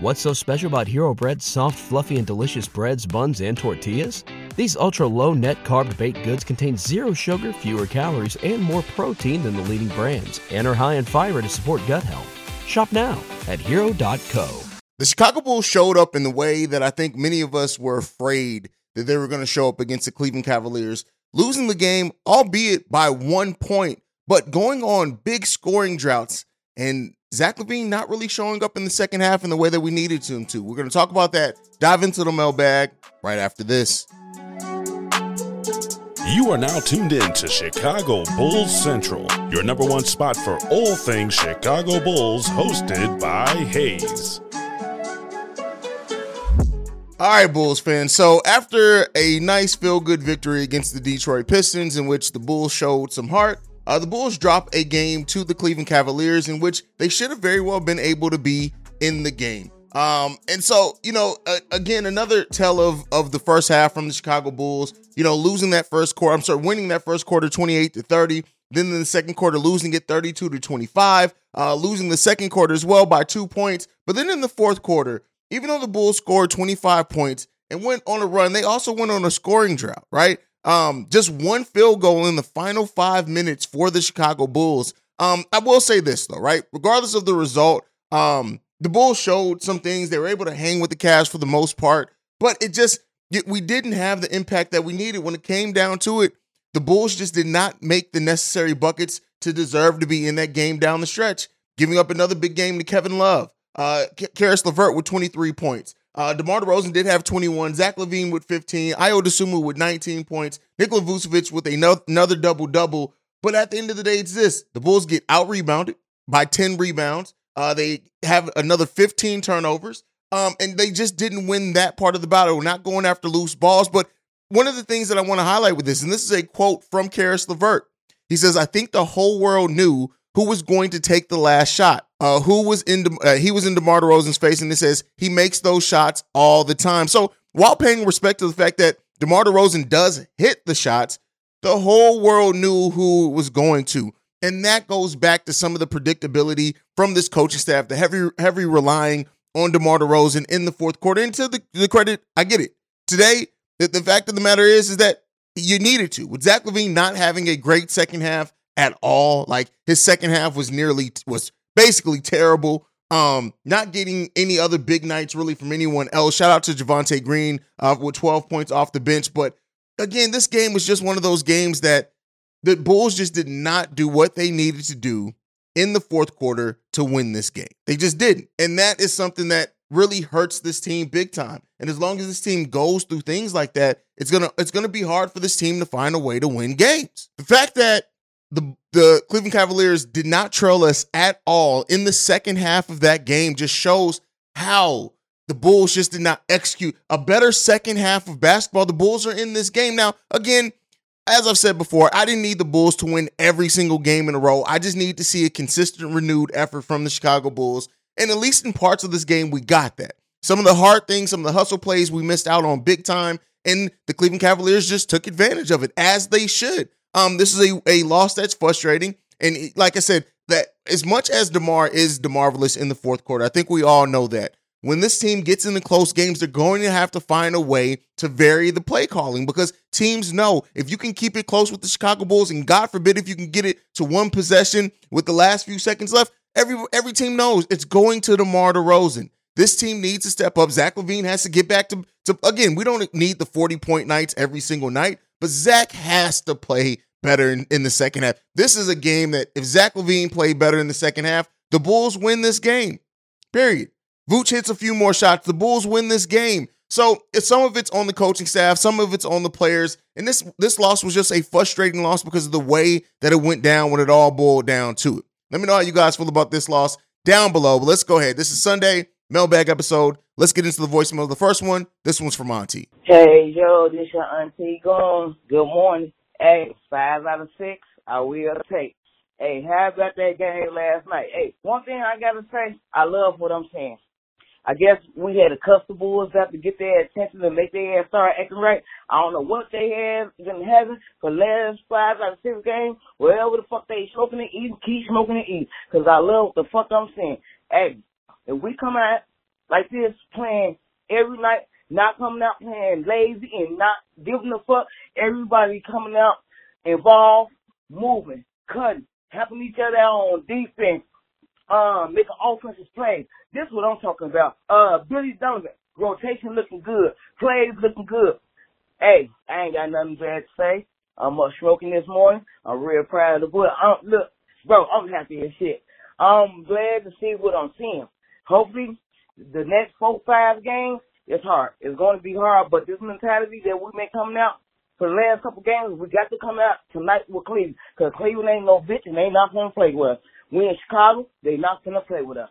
What's so special about Hero Bread's soft, fluffy, and delicious breads, buns, and tortillas? These ultra low net carb baked goods contain zero sugar, fewer calories, and more protein than the leading brands, and are high in fiber to support gut health. Shop now at hero.co. The Chicago Bulls showed up in the way that I think many of us were afraid that they were going to show up against the Cleveland Cavaliers, losing the game, albeit by one point, but going on big scoring droughts. And Zach LaVine not really showing up in the second half in the way that we needed him to. We're going to talk about that, dive into the mailbag right after this. You are now tuned in to Chicago Bulls Central, your number one spot for all things Chicago Bulls, hosted by Hayes. All right, Bulls fans. So, after a nice feel good victory against the Detroit Pistons, in which the Bulls showed some heart, uh, the Bulls drop a game to the Cleveland Cavaliers in which they should have very well been able to be in the game. Um, and so, you know, uh, again, another tell of of the first half from the Chicago Bulls, you know, losing that first quarter, I'm sorry, winning that first quarter 28 to 30, then in the second quarter, losing it 32 to 25, uh, losing the second quarter as well by two points. But then in the fourth quarter, even though the Bulls scored 25 points and went on a run, they also went on a scoring drought, right? Um, just one field goal in the final five minutes for the Chicago Bulls. Um, I will say this though, right? Regardless of the result, um, the Bulls showed some things. They were able to hang with the Cavs for the most part, but it just we didn't have the impact that we needed when it came down to it. The Bulls just did not make the necessary buckets to deserve to be in that game down the stretch. Giving up another big game to Kevin Love, uh, Caris LeVert with 23 points, uh, DeMar DeRozan did have 21. Zach LaVine with 15. Ayo Dosunmu with 19 points. Nikola Vucevic with another double double. But at the end of the day, it's this: the Bulls get out rebounded by 10 rebounds. Uh, they have another 15 turnovers. Um, and they just didn't win that part of the battle. We're not going after loose balls. But one of the things that I want to highlight with this, and this is a quote from Caris LeVert. He says, I think the whole world knew who was going to take the last shot. Uh, who was in? De- uh, he was in DeMar DeRozan's face, and it says he makes those shots all the time. So while paying respect to the fact that DeMar DeRozan does hit the shots, the whole world knew who was going to, and that goes back to some of the predictability from this coaching staff, the heavy, heavy relying on DeMar DeRozan in the fourth quarter. And to the, the credit, I get it. Today, the, the fact of the matter is, is that you needed to. With Zach LaVine not having a great second half at all, like his second half was nearly was basically terrible. Um, not getting any other big nights really from anyone else. Shout out to Javonte Green uh, with 12 points off the bench. But again, this game was just one of those games that the Bulls just did not do what they needed to do in the fourth quarter to win this game. They just didn't. And that is something that really hurts this team big time. And as long as this team goes through things like that, it's gonna it's gonna be hard for this team to find a way to win games. The fact that the the Cleveland Cavaliers did not trail us at all in the second half of that game just shows how the Bulls just did not execute a better second half of basketball. The Bulls are in this game now. Again, as I've said before, I didn't need the Bulls to win every single game in a row. I just need to see a consistent, renewed effort from the Chicago Bulls. And at least in parts of this game, we got that. Some of the hard things, some of the hustle plays we missed out on big time, and the Cleveland Cavaliers just took advantage of it as they should. Um, this is a, a loss that's frustrating. And like I said, that as much as DeMar is DeMarvelous in the fourth quarter, I think we all know that. When this team gets into close games, they're going to have to find a way to vary the play calling because teams know if you can keep it close with the Chicago Bulls, and God forbid if you can get it to one possession with the last few seconds left, every every team knows it's going to DeMar DeRozan. This team needs to step up. Zach LaVine has to get back to, to again, we don't need the 40 point nights every single night, but Zach has to play better in, in, the second half. This is a game that if Zach LaVine played better in the second half, the Bulls win this game. Period. Vooch hits a few more shots. The Bulls win this game. So some of it's on the coaching staff, some of it's on the players, and this this loss was just a frustrating loss because of the way that it went down when it all boiled down to it. Let me know how you guys feel about this loss down below. But let's go ahead. This is Sunday mailbag episode. Let's get into the voicemail. The first one, this one's from Auntie. Hey, yo, this your Auntie Gone. Good morning. Hey, five out of six, I will take. Hey, how about that game last night? Hey, one thing I gotta say, I love what I'm saying. I guess we had a couple Bulls have to get their attention and make their ass start acting right. I don't know what they have been having for last five out of six games. Whatever the fuck they smoking and eating, keep smoking and eating. Cause I love what the fuck I'm saying. Hey, if we come out like this, playing every night, not coming out playing lazy and not giving a fuck. Everybody coming out involved, moving, cutting, helping each other out on defense, um, making offensive plays. This is what I'm talking about. Uh, Billy Donovan, rotation looking good, plays looking good. Hey, I ain't got nothing bad to say. I'm up smoking this morning. I'm real proud of the boy. I'm, look, bro, I'm happy as shit. I'm glad to see what I'm seeing. Hopefully, the next four, five games, it's hard. It's going to be hard, but this mentality that we been coming out for the last couple games, we got to come out tonight with Cleveland. Because Cleveland ain't no bitch and they not going to play with us. We in Chicago, they not to play with us.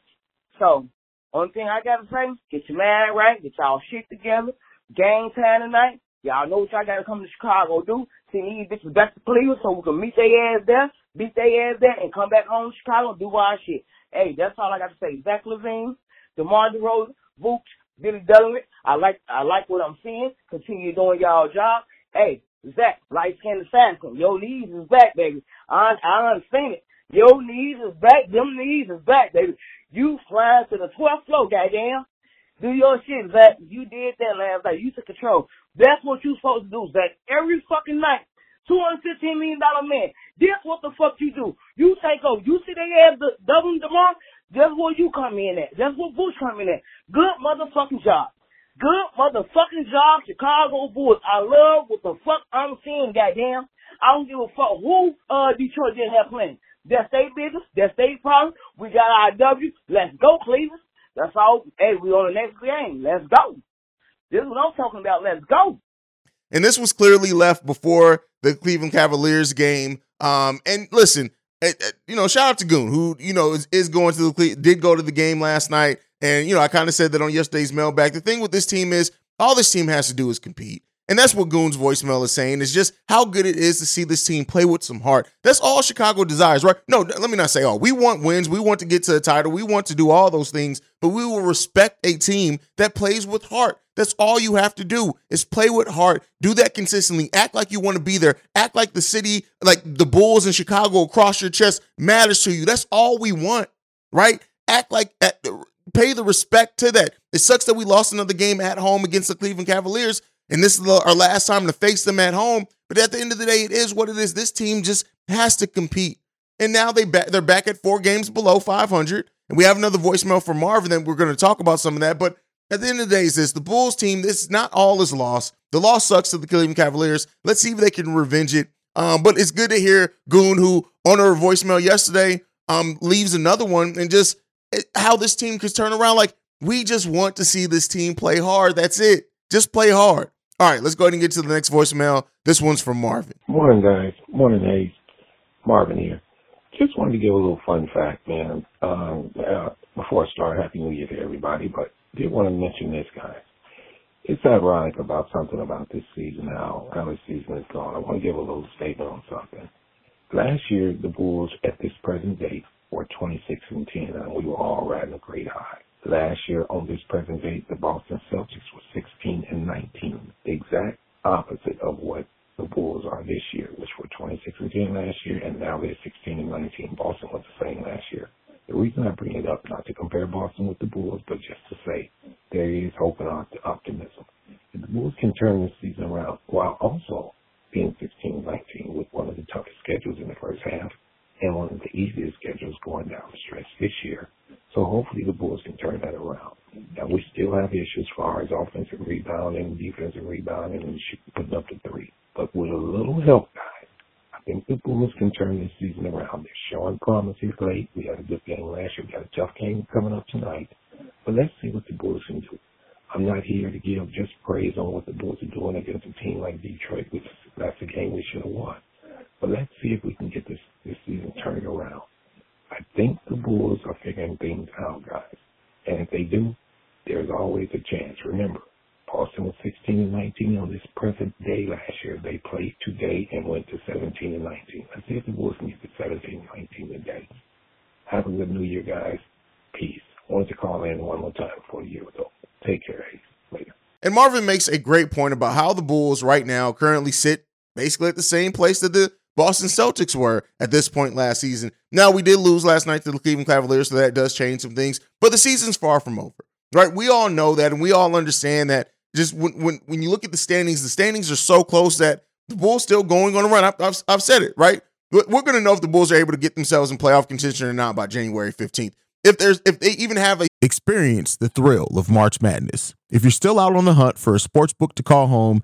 So, only thing I got to say, get your mind right, get y'all shit together. Game time tonight. Y'all know what y'all got to come to Chicago do. See these bitches back to Cleveland so we can meet their ass there, beat their ass there, and come back home to Chicago and do our shit. Hey, that's all I got to say. Zach LaVine, DeMar DeRozan, Vooch, Billy Donovan. I like I like what I'm seeing. Continue doing y'all job. Hey, Zach, light skinned assassin. Your knees is back, baby. I I understand it. Your knees is back. Them knees is back, baby. You flying to the 12th floor, goddamn. Do your shit, Zach. You did that last night. You took control. That's what you supposed to do, Zach. Every fucking night. $215 million man. This what the fuck you do. You take over. You see they have the double demand. That's where you come in at. That's where Bush come in at. Good motherfucking job. Good motherfucking job, Chicago Bulls. I love what the fuck I'm seeing, goddamn. I don't give a fuck who uh Detroit didn't have playing. That's their business. That's their problem. We got our W. Let's go, Cleveland. That's all. Hey, we on the next game. Let's go. This is what I'm talking about. Let's go. And this was clearly left before the Cleveland Cavaliers game. Um, and listen, eh, eh, you know, shout out to Goon, who you know is, is going to the did go to the game last night. And you know, I kind of said that on yesterday's mailbag. The thing with this team is all this team has to do is compete. And that's what Goon's voicemail is saying is just how good it is to see this team play with some heart. That's all Chicago desires, right? No, let me not say all. We want wins. We want to get to the title. We want to do all those things, but we will respect a team that plays with heart. That's all you have to do is play with heart. Do that consistently. Act like you want to be there. Act like the city, like the Bulls in Chicago across your chest matters to you. That's all we want, right? Act like at, pay the respect to that. It sucks that we lost another game at home against the Cleveland Cavaliers, and this is our last time to face them at home. But at the end of the day, it is what it is. This team just has to compete. And now they back, they're back at four games below 500. And we have another voicemail from Marvin that we're going to talk about some of that. But at the end of the day, is this the Bulls team? This not all is lost. The loss sucks to the Cleveland Cavaliers. Let's see if they can revenge it. Um, but it's good to hear Goon, who on her voicemail yesterday, um, leaves another one and just eh, how this team could turn around. Like we just want to see this team play hard. That's it. Just play hard. All right, let's go ahead and get to the next voicemail. This one's from Marvin. Morning, guys. Morning, Hayes. Marvin here. Just wanted to give a little fun fact, man. Um, uh, before I start, Happy New Year to everybody. But did want to mention this, guys. It's ironic about something about this season, how how this season is gone. I want to give a little statement on something. Last year, the Bulls at this present date were 26 and 10, and we were all riding a great high. Last year, on this present date, the Boston Celtics were 16 and 19, the exact opposite of what the Bulls are this year, which were 26 and 10 last year, and now they're 16 and 19. Boston was the same last year. The reason I bring it up, not to compare Boston with the Bulls, but just to say there is hope and optimism. If the Bulls can turn this season around while also being 16 and 19 with one of the toughest schedules in the first half and one of the easiest schedules going down the stretch this year, so hopefully the Bulls can turn that around. Now we still have issues as far as offensive rebounding, defensive rebounding, and putting up the three. But with a little help, guys, I think the Bulls can turn this season around. They're showing promise promises late. We had a good game last year. We got a tough game coming up tonight. But let's see what the Bulls can do. I'm not here to give just praise on what the Bulls are doing against a team like Detroit, which that's a game we should have won. But let's see if we can get this this season turned around. Think the Bulls are figuring things out, guys. And if they do, there's always a chance. Remember, Boston was 16 and 19 on this present day last year. They played today and went to 17 and 19. Let's see if the Bulls can get to 17 and 19 today. Have a good New Year, guys. Peace. Wanted to call in one more time before the year was. Take care, Ace. Later. And Marvin makes a great point about how the Bulls right now currently sit basically at the same place that the Boston Celtics were at this point last season. Now, we did lose last night to the Cleveland Cavaliers, so that does change some things, but the season's far from over. right? We all know that, and we all understand that. Just when when when you look at the standings, the standings are so close that the Bulls still going on a run. I've, I've, I've said it right. We're going to know if the Bulls are able to get themselves in playoff contention or not by January 15th. If there's if they even have a experience the thrill of March Madness. If you're still out on the hunt for a sports book to call home,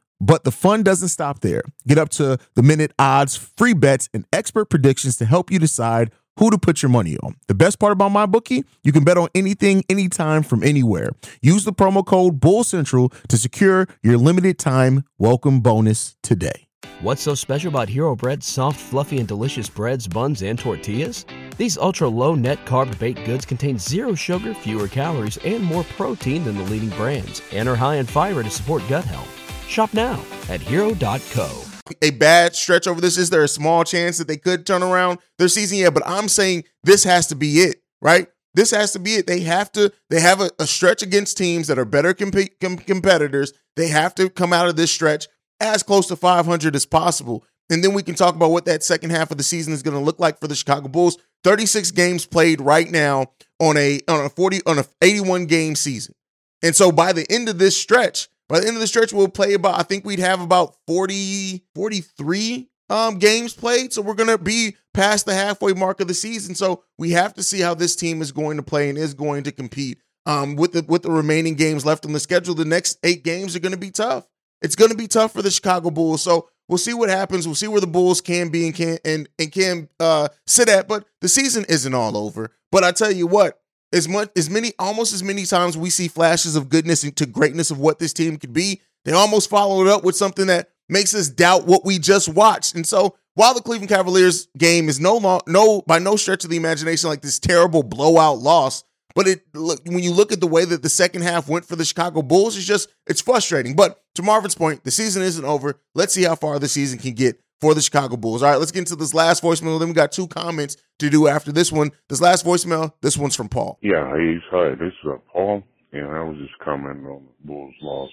but the fun doesn't stop there. Get up to the minute odds, free bets, and expert predictions to help you decide who to put your money on. The best part about MyBookie, you can bet on anything, anytime, from anywhere. Use the promo code Bull Central to secure your limited time welcome bonus today. What's so special about Hero Bread's soft, fluffy, and delicious breads, buns, and tortillas? These ultra low net carb baked goods contain zero sugar, fewer calories, and more protein than the leading brands, and are high in fiber to support gut health. Shop now at hero.co. a bad stretch over this? Is there a small chance that they could turn around their season? Yeah, but I'm saying this has to be it, right? This has to be it. They have to. They have a, a stretch against teams that are better comp- com- competitors. They have to come out of this stretch as close to 500 as possible. And then we can talk about what that second half of the season is going to look like for the Chicago Bulls. 36 games played right now on a on a 40 on a 81 game season. And so by the end of this stretch, by the end of the stretch, we'll play about, I think we'd have about 40, 43 um, games played. So we're going to be past the halfway mark of the season. So we have to see how this team is going to play and is going to compete. Um, with the with the remaining games left on the schedule, the next eight games are going to be tough. It's going to be tough for the Chicago Bulls. So we'll see what happens. We'll see where the Bulls can be and can and, and can uh, sit at. But the season isn't all over. But I tell you what, as much as many almost as many times we see flashes of goodness and to greatness of what this team could be, they almost follow it up with something that makes us doubt what we just watched. And so while the Cleveland Cavaliers game is no long, no by no stretch of the imagination like this terrible blowout loss, but it look when you look at the way that the second half went for the Chicago Bulls, it's just it's frustrating. But to Marvin's point, the season isn't over. Let's see how far the season can get for the Chicago Bulls. All right, let's get into this last voicemail. Then we got two comments to do after this one. This last voicemail, this one's from Paul. Yeah, hey, hi. This is uh, Paul, and I was just commenting on the Bulls' loss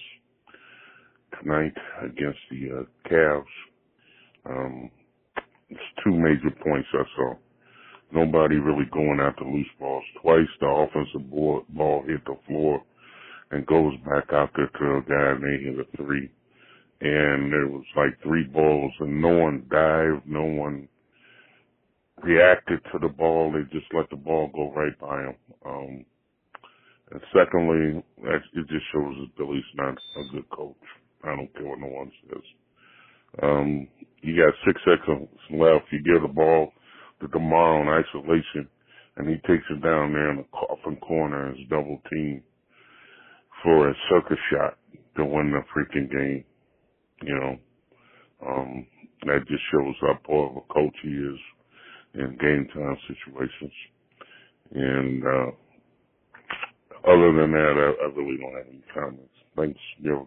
tonight against the uh, Cavs. Um, it's two major points I saw. Nobody really going after loose balls. Twice the offensive ball, ball hit the floor and goes back out there to a guy and they hit a three. And there was like three balls and no one dived, no one reacted to the ball. They just let the ball go right by them. Um, and secondly, it just shows that Billy's not a good coach. I don't care what no one says. Um, you got six seconds left. You give the ball to DeMar on isolation, and he takes it down there in the coffin corner and double teamed for a circus shot to win the freaking game. You know, um, that just shows how poor of a coach he is in game time situations. And uh, other than that, I, I really don't have any comments. Thanks, you.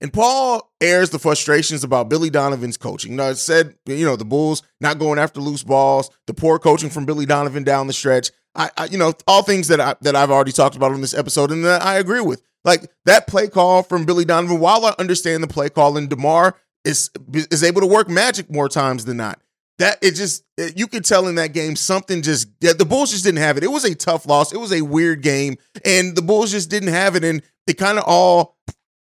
And Paul airs the frustrations about Billy Donovan's coaching. Now, it said, you know, the Bulls not going after loose balls, the poor coaching from Billy Donovan down the stretch. I, I you know, all things that I that I've already talked about on this episode, and that I agree with. Like that play call from Billy Donovan. While I understand the play call, and DeMar is is able to work magic more times than not. That it just it, you could tell in that game something just yeah, the Bulls just didn't have it. It was a tough loss. It was a weird game, and the Bulls just didn't have it, and it kind of all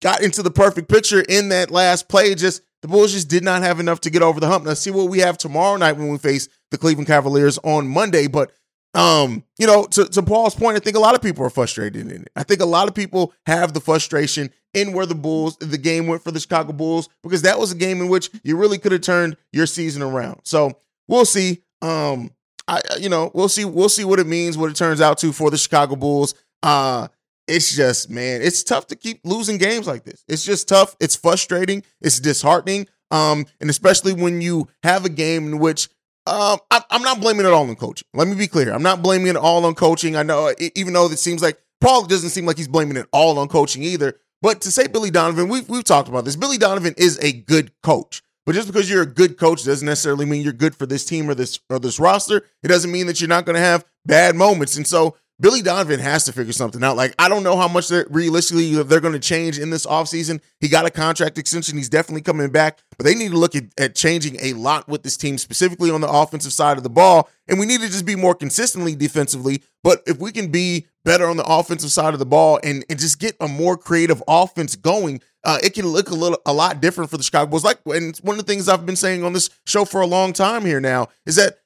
got into the perfect picture in that last play. Just the Bulls just did not have enough to get over the hump. Now see what we have tomorrow night when we face the Cleveland Cavaliers on Monday. But um, you know, to, to Paul's point, I think a lot of people are frustrated in it. I think a lot of people have the frustration in where the Bulls, the game went for the Chicago Bulls, because that was a game in which you really could have turned your season around. So we'll see. Um, I you know, we'll see, we'll see what it means, what it turns out to for the Chicago Bulls. Uh it's just man, it's tough to keep losing games like this. It's just tough. It's frustrating. It's disheartening. Um, and especially when you have a game in which um, I, am not blaming it all on coaching. Let me be clear. I'm not blaming it all on coaching. I know, even though it seems like Paul doesn't seem like he's blaming it all on coaching either. But to say Billy Donovan, we've we've talked about this. Billy Donovan is a good coach. But just because you're a good coach doesn't necessarily mean you're good for this team or this or this roster. It doesn't mean that you're not going to have bad moments. And so Billy Donovan has to figure something out. Like, I don't know how much they're realistically they're going to change in this offseason. He got a contract extension. He's definitely coming back, but they need to look at, at changing a lot with this team, specifically on the offensive side of the ball. And we need to just be more consistently defensively. But if we can be better on the offensive side of the ball and, and just get a more creative offense going, uh, it can look a little a lot different for the Chicago Bulls. Like, and one of the things I've been saying on this show for a long time here now is that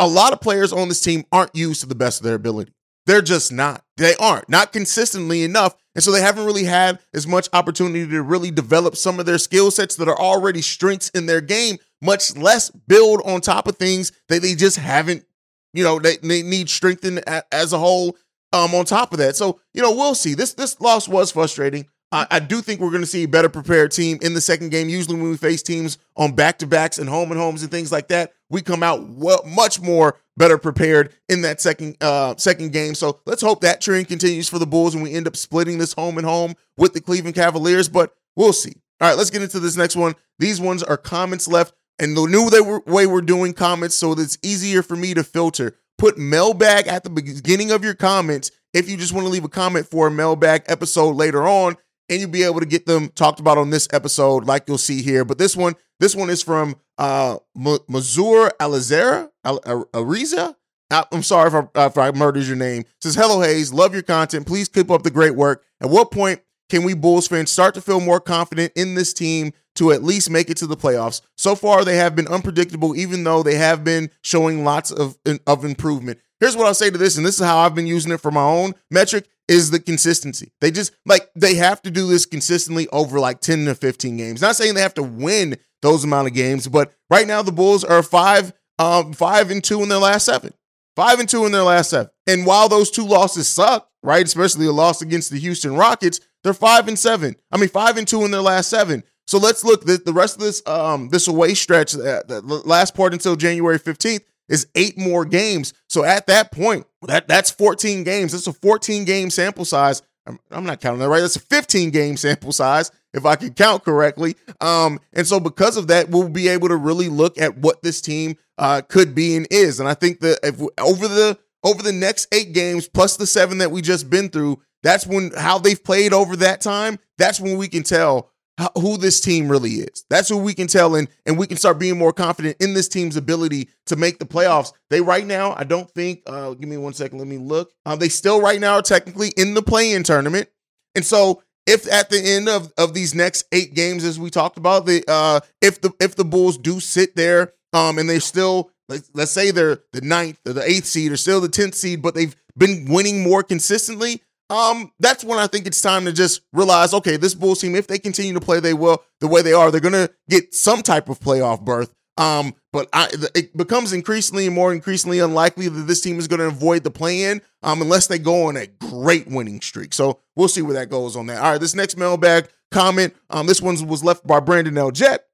a lot of players on this team aren't used to the best of their ability. They're just not. They aren't, not consistently enough. And so they haven't really had as much opportunity to really develop some of their skill sets that are already strengths in their game, much less build on top of things that they just haven't, you know, they, they need strengthened as a whole um, on top of that. So, you know, we'll see. This this loss was frustrating. I, I do think we're going to see a better prepared team in the second game. Usually, when we face teams on back to backs and home and homes and things like that, we come out well, much more better prepared in that second uh, second game. So let's hope that trend continues for the Bulls and we end up splitting this home and home with the Cleveland Cavaliers. But we'll see. All right, let's get into this next one. These ones are comments left, and the new way we're doing comments, so it's easier for me to filter. Put mailbag at the beginning of your comments if you just want to leave a comment for a mailbag episode later on and you'll be able to get them talked about on this episode, like you'll see here. But this one, this one is from uh Mazur Alizera Ariza. I'm sorry if I, if I murdered your name. It says hello Hayes. love your content. Please keep up the great work. At what point can we Bulls fans start to feel more confident in this team to at least make it to the playoffs? So far, they have been unpredictable, even though they have been showing lots of of improvement. Here's what I'll say to this, and this is how I've been using it for my own metric is the consistency. They just like they have to do this consistently over like 10 to 15 games. Not saying they have to win those amount of games, but right now the Bulls are 5 um 5 and 2 in their last 7. 5 and 2 in their last 7. And while those two losses suck, right, especially a loss against the Houston Rockets, they're 5 and 7. I mean 5 and 2 in their last 7. So let's look the, the rest of this um this away stretch uh, the last part until January 15th is eight more games. So at that point, that that's 14 games. That's a 14 game sample size. I'm, I'm not counting that right. That's a 15 game sample size, if I can count correctly. Um, and so because of that, we'll be able to really look at what this team uh, could be and is. And I think that if over the over the next eight games plus the seven that we just been through, that's when how they've played over that time. That's when we can tell who this team really is. That's who we can tell, and and we can start being more confident in this team's ability to make the playoffs. They right now, I don't think. Uh, give me one second. Let me look. Uh, they still right now are technically in the play-in tournament, and so if at the end of of these next eight games, as we talked about, the uh, if the if the Bulls do sit there, um, and they still let's say they're the ninth or the eighth seed or still the tenth seed, but they've been winning more consistently um, that's when I think it's time to just realize, okay, this Bulls team, if they continue to play they will the way they are, they're gonna get some type of playoff berth. Um, but I, it becomes increasingly more increasingly unlikely that this team is going to avoid the play-in, um, unless they go on a great winning streak. So we'll see where that goes on that. All right, this next mailbag comment, um, this one was left by Brandon L. Jet.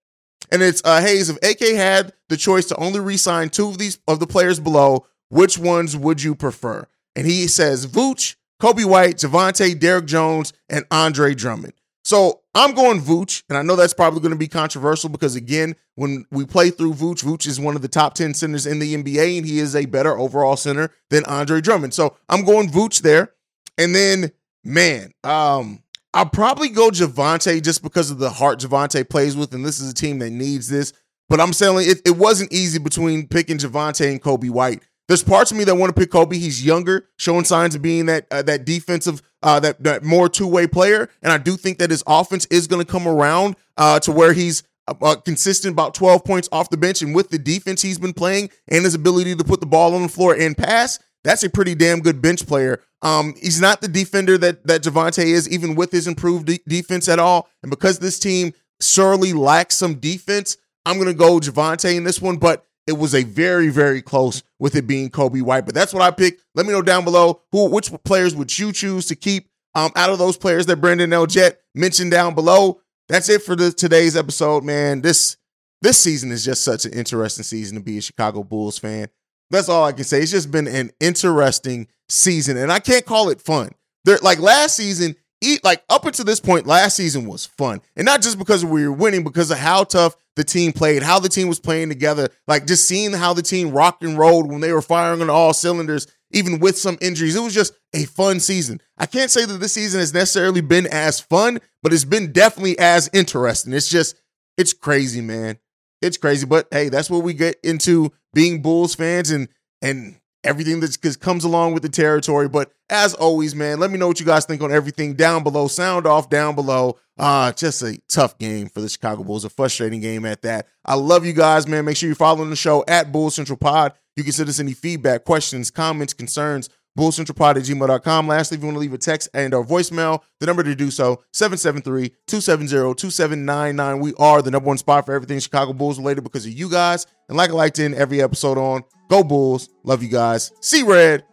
And it's uh, Hayes. If AK had the choice to only re-sign two of these of the players below, which ones would you prefer? And he says Vooch Coby White, Javonte, Derrick Jones, and Andre Drummond. So I'm going Vooch, and I know that's probably going to be controversial because again, when we play through Vooch, Vooch is one of the top 10 centers in the NBA, and he is a better overall center than Andre Drummond. So I'm going Vooch there. And then, man, um, I'll probably go Javonte just because of the heart Javonte plays with, and this is a team that needs this. But I'm saying it, it wasn't easy between picking Javonte and Coby White. There's parts of me that want to pick Coby. He's younger, showing signs of being that uh, that defensive, uh, that that more two way player, and I do think that his offense is going to come around uh, to where he's uh, consistent about 12 points off the bench, and with the defense he's been playing and his ability to put the ball on the floor and pass, that's a pretty damn good bench player. Um, he's not the defender that that Javonte is, even with his improved de- defense at all, and because this team sorely lacks some defense, I'm going to go Javonte in this one, but it was a very, very close with it being Coby White. But that's what I picked. Let me know down below who which players would you choose to keep um, out of those players that Brandon L. Jet mentioned down below. That's it for the, today's episode, man. This this season is just such an interesting season to be a Chicago Bulls fan. That's all I can say. It's just been an interesting season, and I can't call it fun. There, like last season, like up until this point, last season was fun. And not just because we were winning, because of how tough the team played, how the team was playing together, like just seeing how the team rocked and rolled when they were firing on all cylinders, even with some injuries. It was just a fun season. I can't say that this season has necessarily been as fun, but it's been definitely as interesting. It's just, it's crazy, man. It's crazy. But hey, that's what we get into being Bulls fans and and everything that comes along with the territory. But as always, man, let me know what you guys think on everything down below. Sound off down below. Uh, just a tough game for the Chicago Bulls, a frustrating game at that. I love you guys, man. Make sure you're following the show at Bull Central Pod. You can send us any feedback, questions, comments, concerns, bullcentralpod at gmail.com. Lastly, if you want to leave a text and or voicemail, the number to do so, 773-270-2799. We are the number one spot for everything Chicago Bulls related because of you guys. And like I like to end every episode on, go Bulls. Love you guys. See red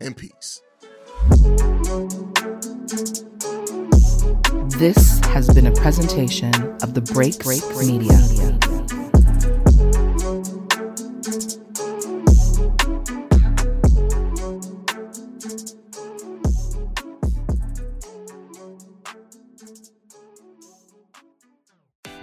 and peace. This has been a presentation of the Break Break Media.